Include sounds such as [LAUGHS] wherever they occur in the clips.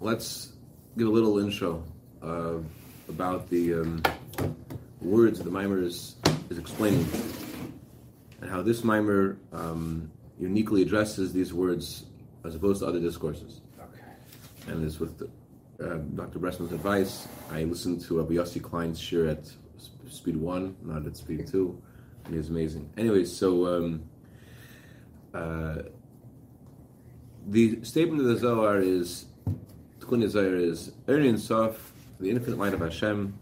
let's give a little intro uh, about the um, words the mimer is, is explaining, and how this mimer um, uniquely addresses these words as opposed to other discourses. Okay. And it's with uh, Dr. Bressman's advice. I listened to Abu Yossi Klein's shiur at sp- speed one, not at speed two, and he's amazing. Anyways, so um, uh, the statement of the Zohar is Tikkun Zohar is Ein Sof, the infinite light of Hashem,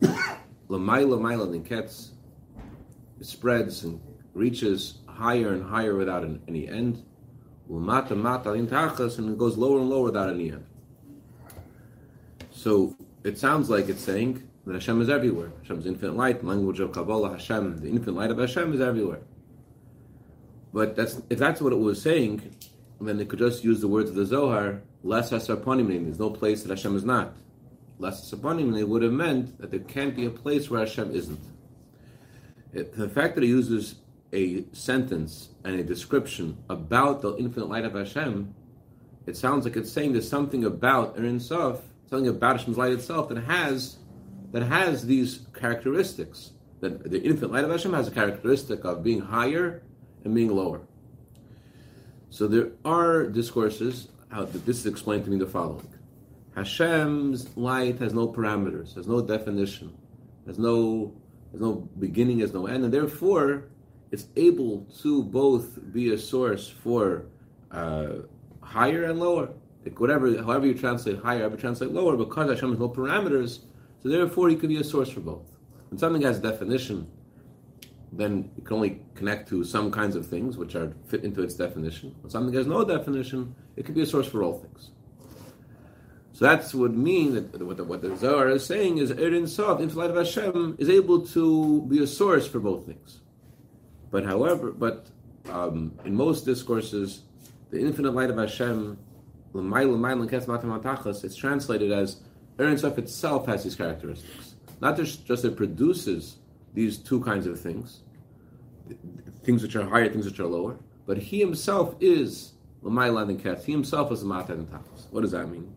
Lamaila Maila Ninketz, it spreads and reaches higher and higher without an, any end. Umata Mata Intachas, and it goes lower and lower without any end. So it sounds like it's saying that Hashem is everywhere. Hashem's infinite light, language of Kabbalah, Hashem, the infinite light of Hashem is everywhere. But that's if that's what it was saying, then they could just use the words of the Zohar, less Hasaponim, there's no place that Hashem is not. Less Hasaponim, they would have meant that there can't be a place where Hashem isn't. It, the fact that he uses a sentence and a description about the infinite light of Hashem, it sounds like it's saying there's something about Ein Sof, something about Hashem's light itself that has that has these characteristics. That the infinite light of Hashem has a characteristic of being higher and being lower. So there are discourses how this is explained to me the following: Hashem's light has no parameters, has no definition, has no has no beginning, has no end, and therefore it's able to both be a source for uh, higher and lower. Like whatever, however you translate higher, however you translate lower, because Hashem has no parameters, so therefore he could be a source for both. When something has definition, then it can only connect to some kinds of things which are fit into its definition. When something has no definition, it can be a source for all things. So that's would mean that what the, what the Zohar is saying is Ein Sof, the light of Hashem, is able to be a source for both things. But however, but um, in most discourses, the infinite light of Hashem, it's translated as Erin Sof itself has these characteristics. Not just, just it produces these two kinds of things, things which are higher, things which are lower, but he himself is Lamaila and Ketz. He himself is Mata and Tachas. What does that mean?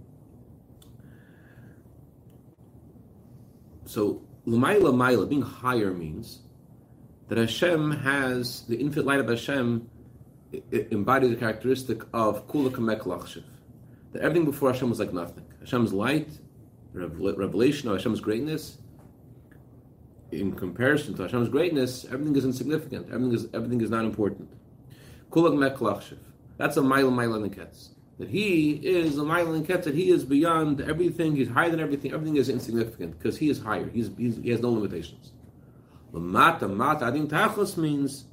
So, Lamaila Maila, being higher means that Hashem has, the infinite light of Hashem embodies the characteristic of Kula Kamek. That everything before Hashem was like nothing. Hashem's light, revelation of Hashem's greatness, in comparison to Hashem's greatness, everything is insignificant. Everything is everything is not important. Kulak meklachshiv. That's a mile mile neketz. That he is a mile neketz. That he is beyond everything. He's higher than everything. Everything is insignificant because he is higher. He's, he's, he has no limitations. Mata mata adin tachos means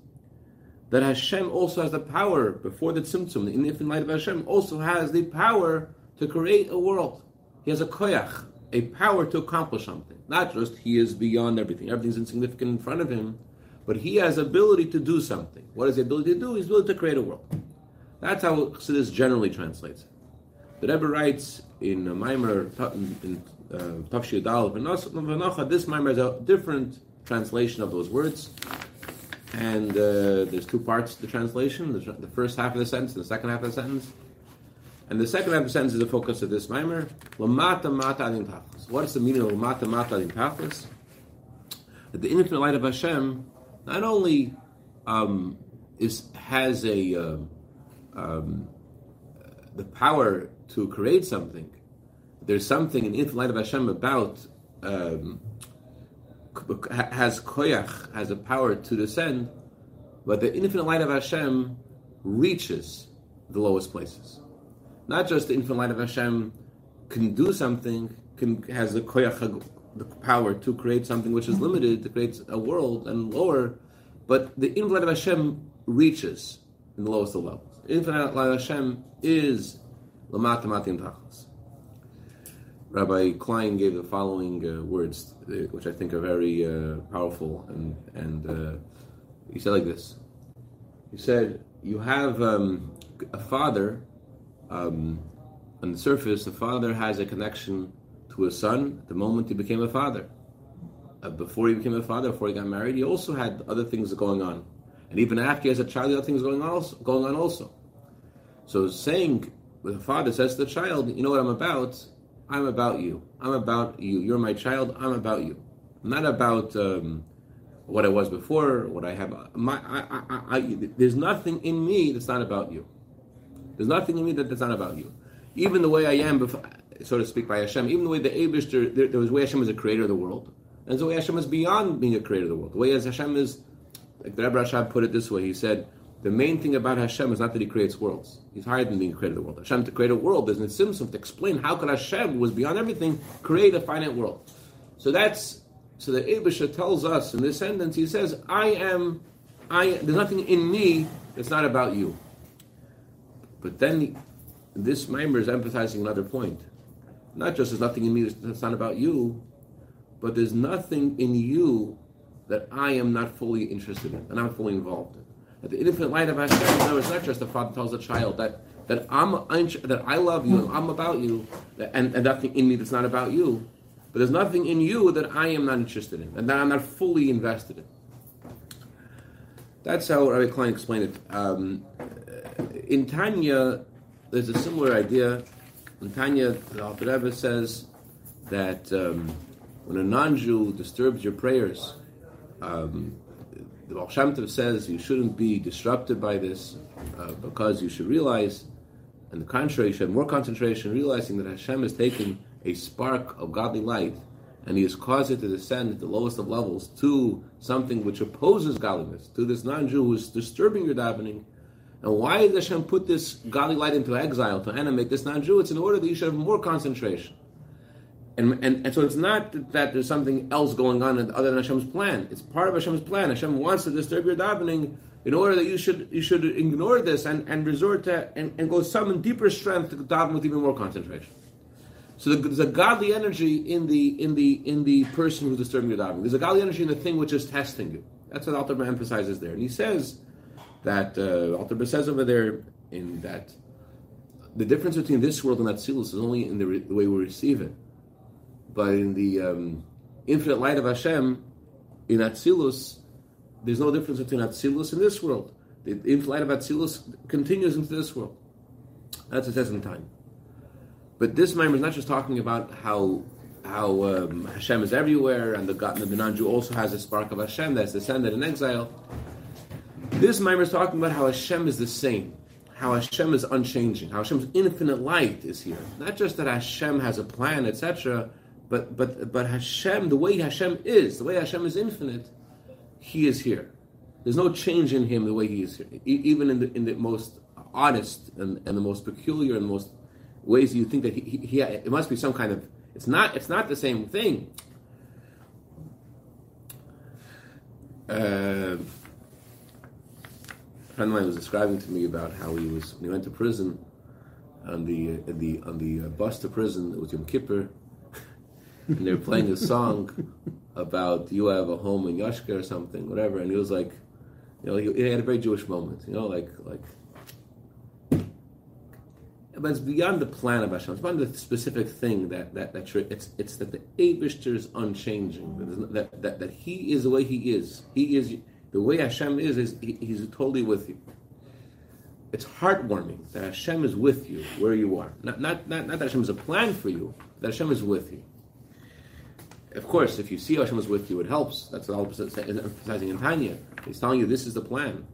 that Hashem also has the power before the tzimtzum. The infinite light of Hashem also has the power to create a world. He has a koyach, a power to accomplish something. Not just he is beyond everything, everything's insignificant in front of him, but he has ability to do something. What is the ability to do? He's ability to create a world. That's how Chassidus generally translates. The Rebbe writes in a Maimer, in uh, Tafshir Dal, this Maimer has a different translation of those words. And uh, there's two parts to the translation the first half of the sentence and the second half of the sentence. And the second half of the sentence is the focus of this mimer. Lamata mata. What is the meaning of lamata mata adin tachlis? That the infinite light of Hashem not only um, is has a um, um, the power to create something. There's something in infinite light of Hashem about um, has koyach, has a power to descend, but the infinite light of Hashem reaches the lowest places not just the infinite light of Hashem can do something, can has the koyach, the power to create something which is limited, to create a world and lower, but the infinite light of Hashem reaches in the lowest of levels. Infinite light of Hashem is lamata tachas. Rabbi Klein gave the following uh, words, uh, which I think are very uh, powerful, and and uh, he said like this. He said, "You have um, a father um, on the surface, the father has a connection to his son the moment he became a father. Uh, before he became a father, before he got married, he also had other things going on. And even after he has a child, other things going on also. Going on also. So saying the father says to the child, "You know what I'm about? I'm about you. I'm about you. You're my child. I'm about you. I'm not about um, what I was before. What I have. My, I, I, I, there's nothing in me that's not about you. There's nothing in me that, that's not about you. Even the way I am, so to speak, by Hashem. Even the way the Abishter, there, there was way Hashem is a creator of the world, and the way Hashem is beyond being a creator of the world. The way as Hashem is, like the Rebbe Rashab put it this way. He said the main thing about Hashem is not that He creates worlds. He's higher than being creator of the world. Hashem to create a world there's an tzimtzum to explain how could Hashem, who was beyond everything, create a finite world. So that's so the Abisha tells us in this sentence. He says, "I am, I. There's nothing in me that's not about you." But then this mimer is emphasizing another point. Not just there's nothing in me that's not about you, but there's nothing in you that I am not fully interested in and I'm fully involved in At the infinite light of Hashem. No, it's not just the father tells the child that that I'm that I love you, and I'm about you, and, and nothing in me that's not about you. But there's nothing in you that I am not interested in, and that I'm not fully invested in. That's how Rabbi Klein explained it. Um, in Tanya, there's a similar idea. In Tanya, the Rebbe says that um, when a non-Jew disturbs your prayers, um, the Baal Shem Tov says you shouldn't be disrupted by this uh, because you should realize, and the contrary, you should have more concentration, realizing that Hashem is taking a spark of godly light and He has caused it to descend at the lowest of levels to something which opposes godliness, to this non-Jew who is disturbing your davening. And why did Hashem put this godly light into exile to animate this non-Jew? It's in order that you should have more concentration. And, and, and so it's not that there's something else going on other than Hashem's plan. It's part of Hashem's plan. Hashem wants to disturb your davening in order that you should you should ignore this and, and resort to and, and go summon deeper strength to daven with even more concentration. So there's a godly energy in the in the in the person who's disturbing your davening. There's a godly energy in the thing which is testing you. That's what Alter emphasizes there, and he says that uh, Alter says over there in that the difference between this world and that Atzilus is only in the, re- the way we receive it but in the um, infinite light of Hashem, in Atzilus, there's no difference between Atzilus and this world. The infinite light of Atzilus continues into this world. That's a test in time. But this Maimer is not just talking about how how um, Hashem is everywhere, and the the non-Jew also has a spark of Hashem that's descended in exile. This Maimer is talking about how Hashem is the same, how Hashem is unchanging, how Hashem's infinite light is here. Not just that Hashem has a plan, etc., but but but Hashem, the way Hashem is, the way Hashem is infinite, He is here. There's no change in Him the way He is here, e- even in the in the most honest and, and the most peculiar and most ways you think that he, he, he, it must be some kind of it's not it's not the same thing. Uh, friend of mine was describing to me about how he was when he went to prison on the uh, the on the uh, bus to prison. It was Yom Kippur [LAUGHS] and they were playing a song about you have a home in Yashka or something, whatever. And he was like, you know, he, he had a very Jewish moment, you know, like like. But it's beyond the plan of Hashem. It's beyond the specific thing that that that it's it's that the Abishter is unchanging. That, that that He is the way He is. He is the way Hashem is. Is he, He's totally with you. It's heartwarming that Hashem is with you where you are. Not not not, not that Hashem is a plan for you. That Hashem is with you. Of course, if you see Hashem is with you, it helps. That's what Allah is emphasizing in Tanya. He's telling you this is the plan.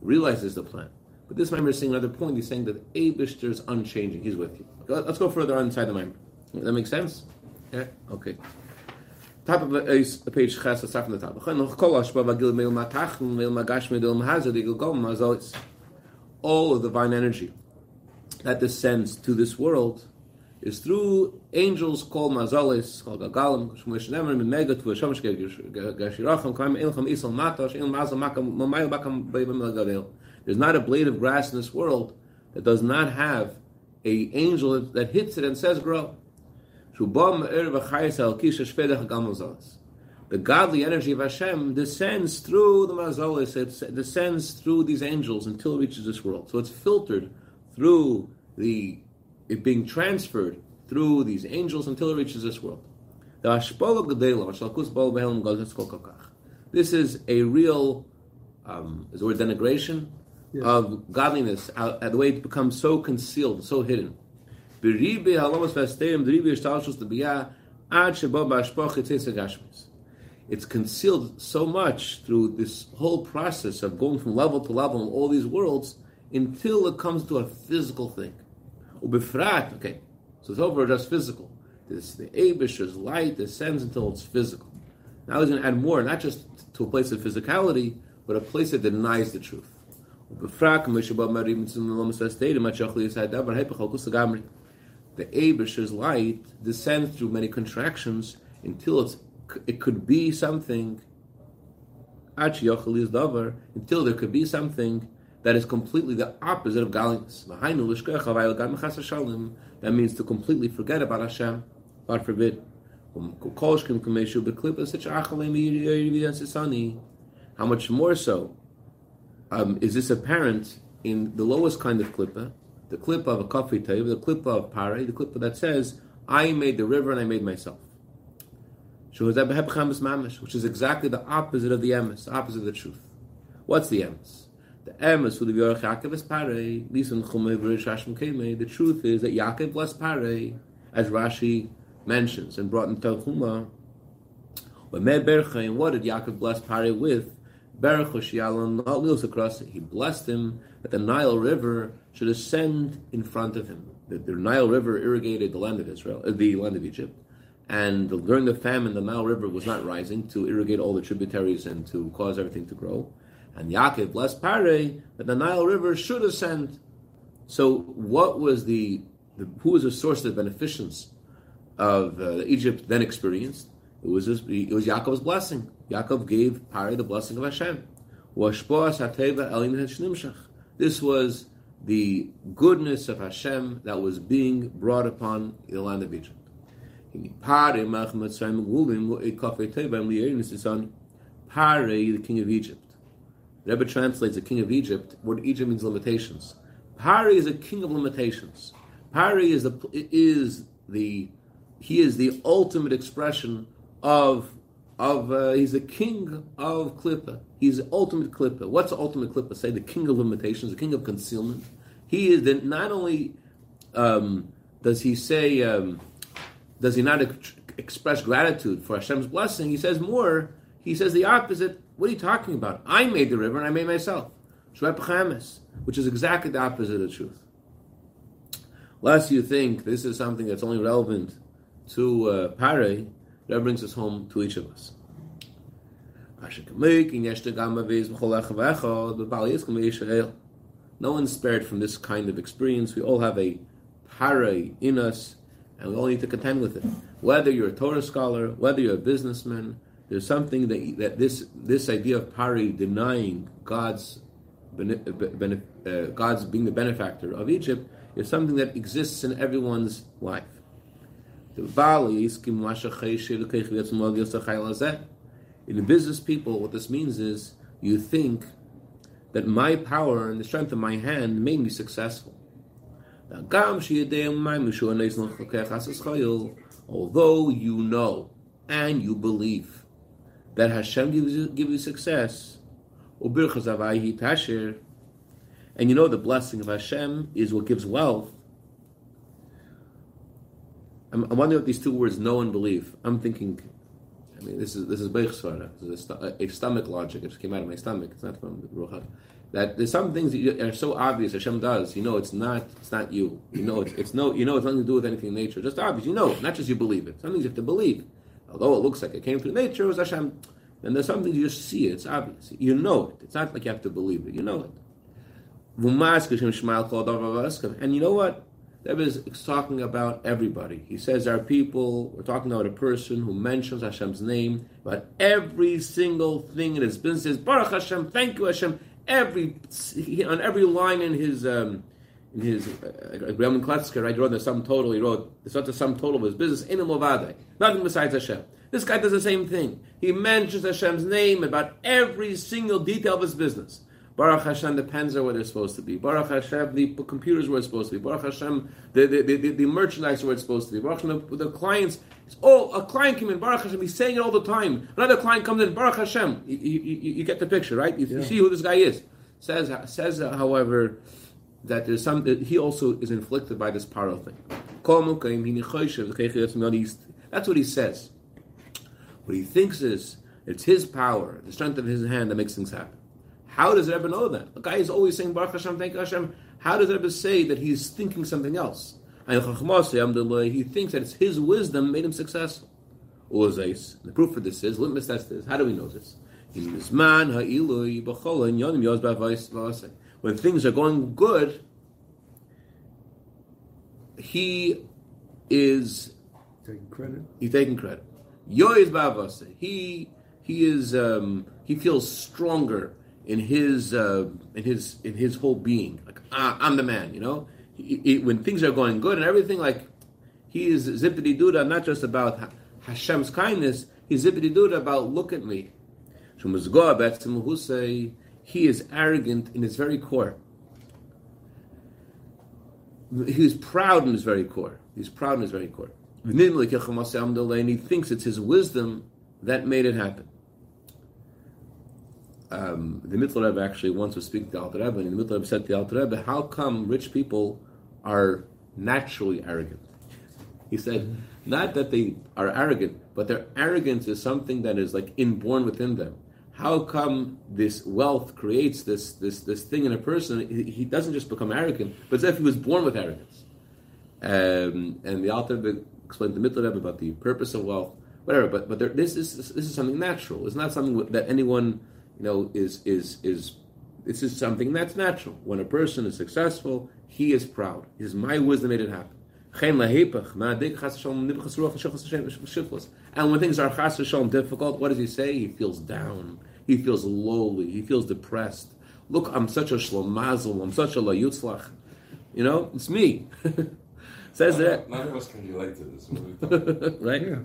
Realize this is the plan. But this Maimer is saying another point. He's saying that Abishter is unchanging. He's with you. Let's go further on inside the Maimer. That makes sense? Yeah? Okay. Of the page, Ches, let's start from the top. All of the divine energy that descends to this world is through angels called mazalis, called gagalim, nemer min il mazal makam bakam. There's not a blade of grass in this world that does not have a angel that hits it and says grow. The godly energy of Hashem descends through the mazalis, it descends through these angels until it reaches this world. So it's filtered through the it being transferred through these angels until it reaches this world. This is a real, um, is the word denigration, yes. of godliness, uh, the way it becomes so concealed, so hidden. It's concealed so much through this whole process of going from level to level in all these worlds until it comes to a physical thing. Okay, so it's over just physical. This the Abish's light descends until it's physical. Now he's going to add more, not just to a place of physicality, but a place that denies the truth. The Abish's light descends through many contractions until it's, it could be something until there could be something that is completely the opposite of godliness. That means to completely forget about Hashem, God forbid. How much more so um, is this apparent in the lowest kind of klippa, the klippa of a coffee table, the klippa of pare, the klippa that says, I made the river and I made myself. Which is exactly the opposite of the emes, opposite of the truth. What's the emes? The emes for the Yorach Yaakov is pare, the truth is that Yaakov blessed pare, as Rashi mentions and brought in Tanchuma. What did Yaakov bless pare with? He blessed him that the Nile River should ascend in front of him. The, the Nile River irrigated the land of Israel, uh, the land of Egypt, and the, during the famine, the Nile River was not rising to irrigate all the tributaries and to cause everything to grow. And Yaakov blessed Pare that the Nile River should ascend. So, what was the, the who was the source of the beneficence of uh, Egypt then experienced? It was his, it was Yaakov's blessing. Yaakov gave Pari the blessing of Hashem. This was the goodness of Hashem that was being brought upon the land of Egypt. Pari, the king of Egypt. Rebbe translates the king of Egypt. Word Egypt means limitations. Pari is a king of limitations. Pari is the is the he is the ultimate expression of of uh, he's the king of klippa. He's the ultimate klippa. What's the ultimate klippa? Say the king of limitations, the king of concealment. He is the, not only um, does he say um, does he not ex- express gratitude for Hashem's blessing. He says more. He says the opposite. What are you talking about? I made the river and I made myself. Which is exactly the opposite of truth. Lest you think this is something that's only relevant to uh, Pare, that brings us home to each of us. No one's spared from this kind of experience. We all have a pare in us, and we all need to contend with it. Whether you're a Torah scholar, whether you're a businessman, there's something that, that this this idea of pare denying God's uh, God's being the benefactor of Egypt is something that exists in everyone's life. In the business people, what this means is you think that my power and the strength of my hand made me successful. Although you know and you believe that Hashem gives you, gives you success, and you know the blessing of Hashem is what gives wealth, I'm, I'm wondering what these two words know and believe. I'm thinking, I mean, this is this is Beichsvara. This is a, a, stomach logic. It just came out of my stomach. It's not from Ruchad. That there's some things that are so obvious Hashem does. You know, it's not it's not you. You know, it's, it's no. You know, it's nothing to do with anything in nature. Just obvious. You know, not just you believe it. Some things you have to believe. Although it looks like it came through nature, it was Hashem. And there's some things you just see it. It's obvious. You know it. It's not like you have to believe it. You know it. And you know what? Rebbe is talking about everybody. He says our people, we're talking about a person who mentions Hashem's name, but every single thing in his business is Baruch Hashem, thank you Hashem. Every on every line in his um, in his uh, Graham Kletzker, right? He wrote the sum total. He wrote it's not the sum total of his business. In nothing besides Hashem. This guy does the same thing. He mentions Hashem's name about every single detail of his business. Baruch Hashem, the pens are where they're supposed to be. Baruch Hashem, the computers where it's supposed to be. Baruch Hashem, the, the, the, the, merchandise where it's supposed to be. Baruch Hashem, the, the clients. all, a client came in, Baruch Hashem, he's saying it all the time. Another client comes in, Baruch Hashem. You, you, you, get the picture, right? You, yeah. see who this guy is. Says, says uh, however, that there's some that he also is inflicted by this paro thing. That's what he says. What he thinks is it's his power, the strength of his hand that makes things happen. How does Rebbe know that? The guy is always saying Baruch Hashem, thank Hashem. How does Rebbe say that he's thinking something else? He thinks that it's his wisdom made him successful. The proof for this is litmus test is how do we know this? When things are going good, he is taking credit. He's taking credit. He he is um, he feels stronger in his uh, in his in his whole being. Like ah, I'm the man, you know. He, he, when things are going good and everything, like he is zippity duda, not just about Hashem's kindness. He's zippity duda about look at me. He is arrogant in his very core. He's proud in his very core. He's proud in his very core. And he thinks it's his wisdom that made it happen um, the Mittler Rebbe actually wants to speak to the Alter Rebbe, and the Mittler Rebbe said to the Alter Rebbe, "How come rich people are naturally arrogant?" He said. "Not that they are arrogant, but their arrogance is something that is like inborn within them. How come this wealth creates this this this thing in a person? He, he doesn't just become arrogant, but as if he was born with arrogance." Um, and the Alter Rebbe explained to Mittler Rebbe about the purpose of wealth, whatever. But but there, this is this is something natural. It's not something that anyone you know, is is is this is something that's natural. When a person is successful, he is proud. He says, "My wisdom made it happen." And when things are chas difficult, what does he say? He feels down. He feels lowly. He feels depressed. Look, I'm such a shlomazel. I'm such a layutzlach. You know, it's me. [LAUGHS] Says none, that. None of us can relate to this. [LAUGHS] right? Yeah.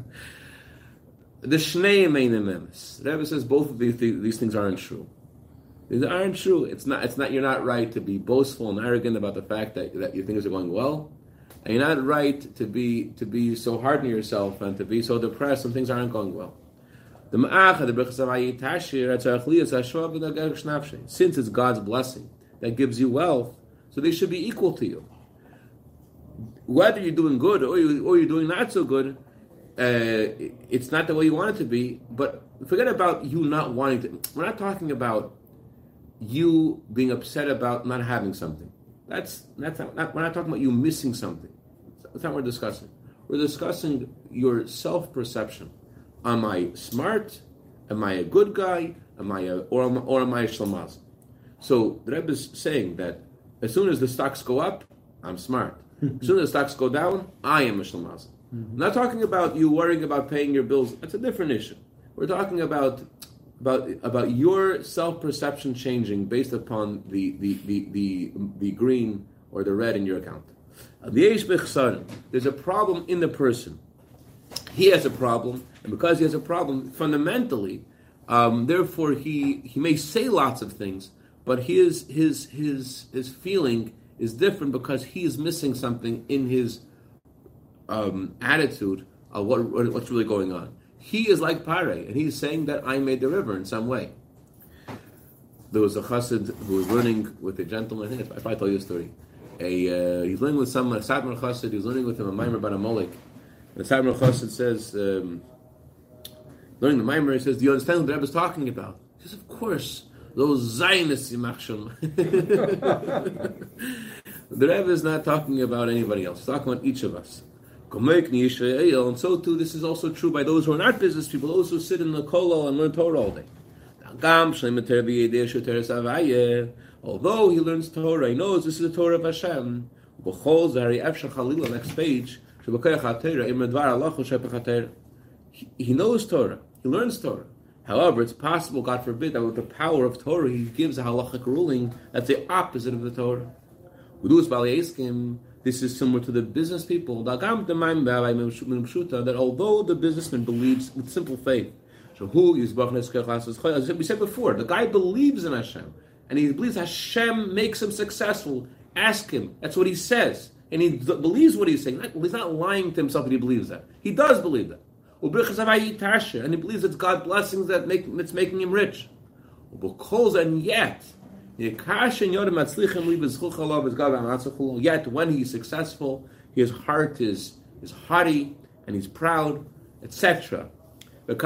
The Shnei Meinem The Rebbe says both of these, these things aren't true. These aren't true. It's not. It's not. You're not right to be boastful and arrogant about the fact that, that your things are going well, and you're not right to be to be so hard on yourself and to be so depressed when things aren't going well. Since it's God's blessing that gives you wealth, so they should be equal to you. Whether you're doing good or, you, or you're doing not so good, uh, it's not the way you want it to be. But forget about you not wanting to. We're not talking about you being upset about not having something. That's that's not, not, we're not talking about you missing something. That's not what we're discussing. We're discussing your self perception. Am I smart? Am I a good guy? Am I a, or am, or am I a shlamaz? So the Rebbe is saying that as soon as the stocks go up, I'm smart. [LAUGHS] as soon as the stocks go down, I am a shlamaz. Mm-hmm. I'm not talking about you worrying about paying your bills. That's a different issue. We're talking about about about your self perception changing based upon the the, the, the, the green or the red in your account. Bih, there's a problem in the person. He has a problem, and because he has a problem, fundamentally, um, therefore he he may say lots of things, but his his his his feeling is different because he is missing something in his um, attitude of what, what's really going on. He is like Pare, and he's saying that I made the river in some way. There was a chassid who was learning with a gentleman. I, think I probably told you a story. A, uh, he's learning with some a Satmar chassid. He's learning with him a Maimer about a Molek. And the Satmar chassid says, um, learning the Maimer, he says, "Do you understand what the Rebbe is talking about?" He says, "Of course." Those Zionists, Yimachsham. [LAUGHS] the Rebbe is not talking about anybody else. He's talking about each of us. And so too, this is also true by those who are not business people, those who sit in the kollel and learn Torah all day. Although he learns Torah, he knows this is the Torah of Hashem. Next page. He knows Torah. He learns Torah. However, it's possible, God forbid, that with the power of Torah, he gives a halachic ruling that's the opposite of the Torah. Is similar to the business people that although the businessman believes with simple faith, is we said before, the guy believes in Hashem and he believes Hashem makes him successful. Ask him. That's what he says, and he believes what he's saying. He's not lying to himself, and he believes that. He does believe that. And he believes it's God's blessings that make that's making him rich. And yet, Yet when he's successful, his heart is, is haughty and he's proud, etc. And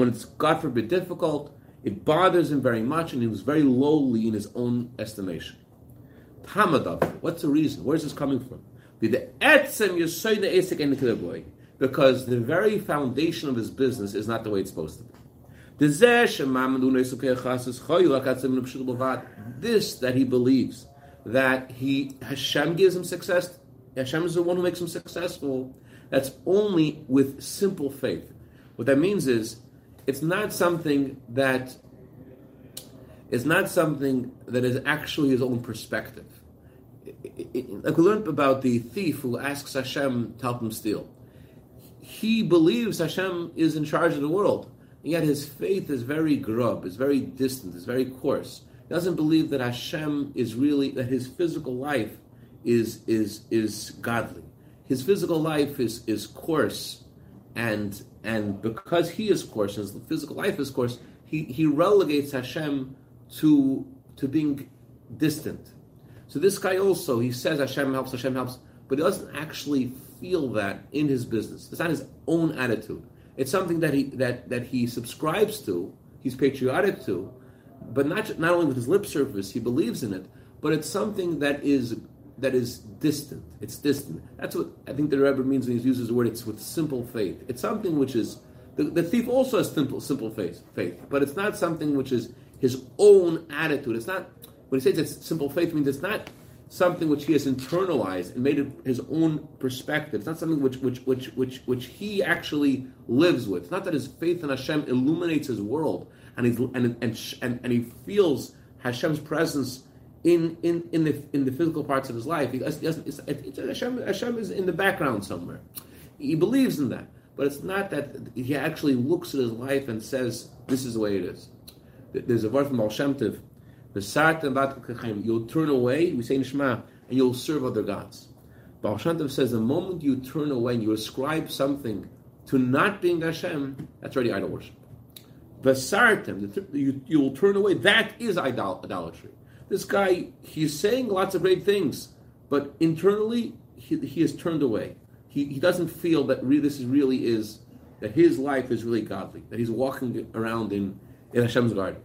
when it's, God forbid, difficult, it bothers him very much and he was very lowly in his own estimation. What's the reason? Where's this coming from? Because the very foundation of his business is not the way it's supposed to be. This that he believes that he Hashem gives him success. Hashem is the one who makes him successful. That's only with simple faith. What that means is, it's not something that is not something that is actually his own perspective. It, it, like we learned about the thief who asks Hashem to help him steal. He believes Hashem is in charge of the world. Yet his faith is very grub, is very distant, is very coarse. He doesn't believe that Hashem is really that his physical life is is is godly. His physical life is is coarse, and and because he is coarse, his physical life is coarse, he, he relegates Hashem to to being distant. So this guy also he says Hashem helps, Hashem helps, but he doesn't actually feel that in his business. It's not his own attitude. It's something that he that that he subscribes to, he's patriotic to, but not not only with his lip service, he believes in it, but it's something that is that is distant. It's distant. That's what I think the Rebbe means when he uses the word. It's with simple faith. It's something which is the, the thief also has simple simple faith, faith, but it's not something which is his own attitude. It's not when he says it's simple faith means it's not something which he has internalized and made it his own perspective. It's not something which which which which which he actually lives with. It's not that his faith in Hashem illuminates his world and he's and and and, and he feels Hashem's presence in in in the in the physical parts of his life. He doesn't, it's, it's, Hashem, Hashem is in the background somewhere. He believes in that, but it's not that he actually looks at his life and says, "This is the way it is." There's a word from Al Shem You'll turn away, we say Nishma, and you'll serve other gods. Baal Shem says the moment you turn away and you ascribe something to not being Hashem, that's already idol worship. Vasartem, you, you will turn away, that is idol, idolatry. This guy, he's saying lots of great things, but internally, he, he has turned away. He, he doesn't feel that really, this really is, that his life is really godly, that he's walking around in, in Hashem's garden.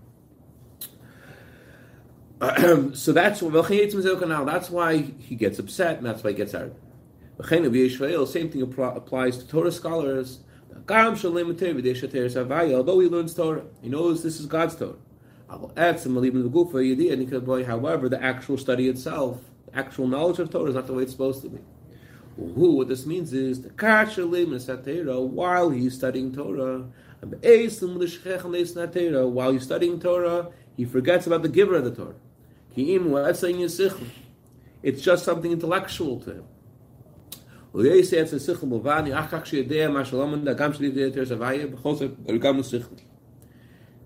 [CLEARS THROAT] so that's now. That's why he gets upset, and that's why he gets out. Same thing applies to Torah scholars. Although he learns Torah, he knows this is God's Torah. However, the actual study itself, the actual knowledge of Torah is not the way it's supposed to be. Who, what this means is the while he's studying Torah, while he's studying Torah, he forgets about the giver of the Torah. It's just something intellectual to him.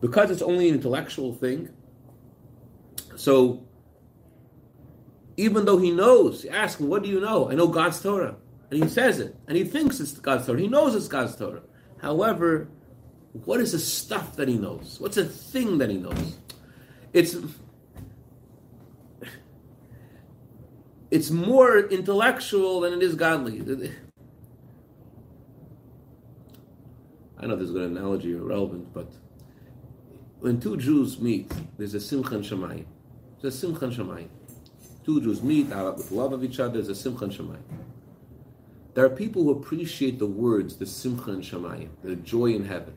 Because it's only an intellectual thing, so even though he knows, you ask him, what do you know? I know God's Torah. And he says it. And he thinks it's God's Torah. He knows it's God's Torah. However, what is the stuff that he knows? What's the thing that he knows? It's it's more intellectual than it is godly. I know this is a good analogy or relevant, but when two Jews meet, there's a simchan shamayim. There's a simchan shamayim. Two Jews meet out with love of each other. There's a simchan shamayim. There are people who appreciate the words, the simchan shamayim, the joy in heaven,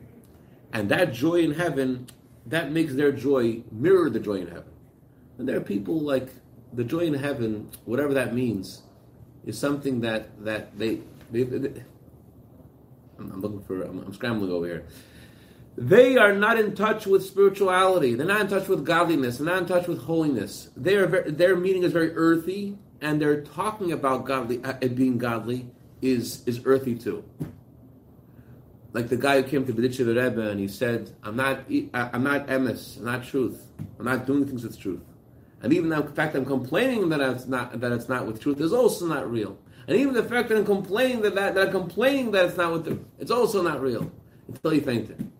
and that joy in heaven, that makes their joy mirror the joy in heaven. And there are people like the joy in heaven, whatever that means, is something that that they. they, they I'm looking for. I'm, I'm scrambling over here. They are not in touch with spirituality. They're not in touch with godliness. They're not in touch with holiness. They are very, their meaning is very earthy, and they're talking about godly uh, being godly is is earthy too. Like the guy who came to the Rebbe and he said, "I'm not, I'm not emes, I'm not truth. I'm not doing things with truth." And even the fact that I'm complaining that it's not that it's not with truth is also not real. And even the fact that I'm complaining that, that, that I'm complaining that it's not with the it's also not real until you fainted.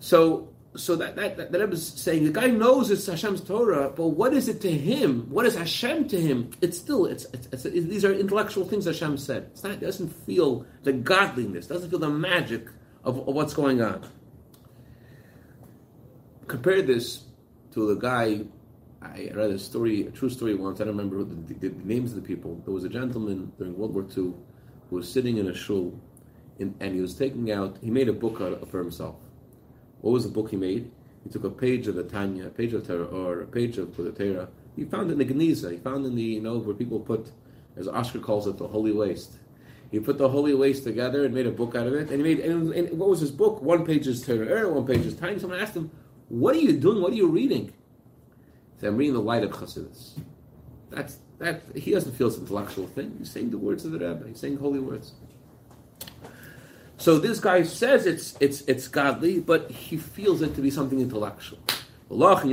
So so that that that, is saying the guy knows it's Hashem's Torah, but what is it to him? What is Hashem to him? It's still it's, it's, it's, it's these are intellectual things Hashem said. It's not it doesn't feel the godliness, doesn't feel the magic of, of what's going on. Compare this to the guy. I read a story, a true story once. I don't remember the, the, the names of the people. There was a gentleman during World War II who was sitting in a shul, in, and he was taking out. He made a book for himself what was the book he made? He took a page of the Tanya, a page of Torah, or a page of the Torah. He found in the Geniza. He found in the you know where people put, as Oscar calls it, the holy waste. He put the holy waste together and made a book out of it. And he made and, and what was his book? One page is Torah, one page is Tanya. Someone asked him, "What are you doing? What are you reading?" Said, "I'm reading the light of Chassidus." That's that. He doesn't feel it's an intellectual thing. He's saying the words of the Rebbe. He's saying holy words. So this guy says it's it's it's godly, but he feels it to be something intellectual. And that's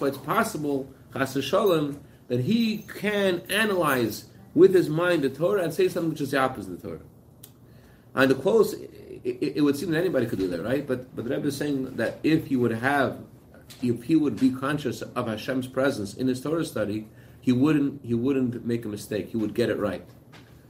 why it's possible, that he can analyze with his mind the Torah and say something which is the opposite of the Torah. And the close, it, it, would seem that anybody could do that, right? But but the Rebbe is saying that if he would have, if he would be conscious of Hashem's presence in his Torah study, he wouldn't he wouldn't make a mistake. He would get it right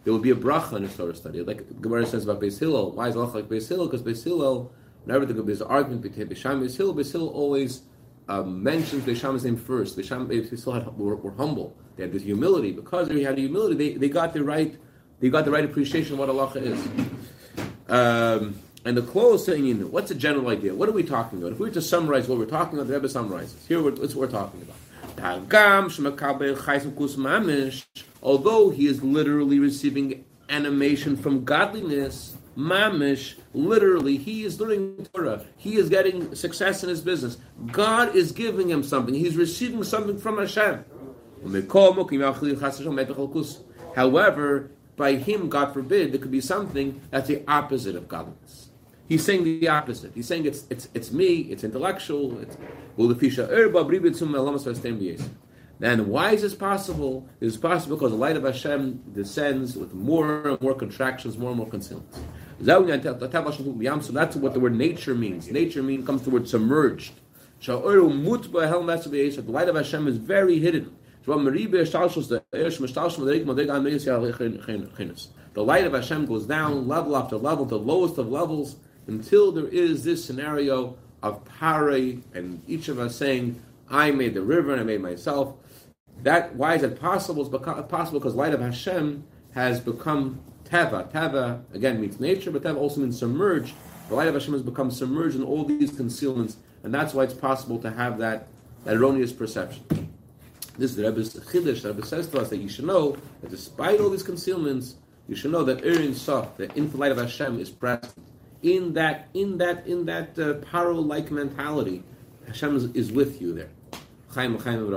there would be a bracha in his Torah study. Like Gemara says about Beis Hillel. Why is halacha like Beis Hillel? Because Beis Hillel, whenever there's an argument between Beis and Beis Hillel, Beis Hillel always uh, mentions Beis name first. Beis Hillel had, were, were, humble. They had this humility. Because they had the humility, they, they got the right they got the right appreciation of what halacha is. Um, and the close saying, what's the general idea? What are we talking about? If we were to summarize what we're talking about, the Rebbe summarizes. Here, what we're talking about although he is literally receiving animation from godliness, mamish, literally, he is learning Torah. He is getting success in his business. God is giving him something. He's receiving something from Hashem. However, by him, God forbid, there could be something that's the opposite of godliness. He's saying the opposite. He's saying it's it's it's me, it's intellectual, it's then why is this possible? It is possible because the light of Hashem descends with more and more contractions, more and more concealments. So that's what the word nature means. Nature means comes the word submerged. The light of Hashem is very hidden. The light of Hashem goes down level after level, the lowest of levels, until there is this scenario of pare, and each of us saying, I made the river and I made myself. That why is it possible? It's possible because light of Hashem has become teva. Teva again means nature, but teva also means submerged. The light of Hashem has become submerged in all these concealments, and that's why it's possible to have that, that erroneous perception. This is the Rebbe's chiddush. The Rebbe says to us that you should know that despite all these concealments, you should know that Ein Sof, the infinite light of Hashem, is present in that in that in that uh, paro like mentality. Hashem is, is with you there. Chaim, chaim,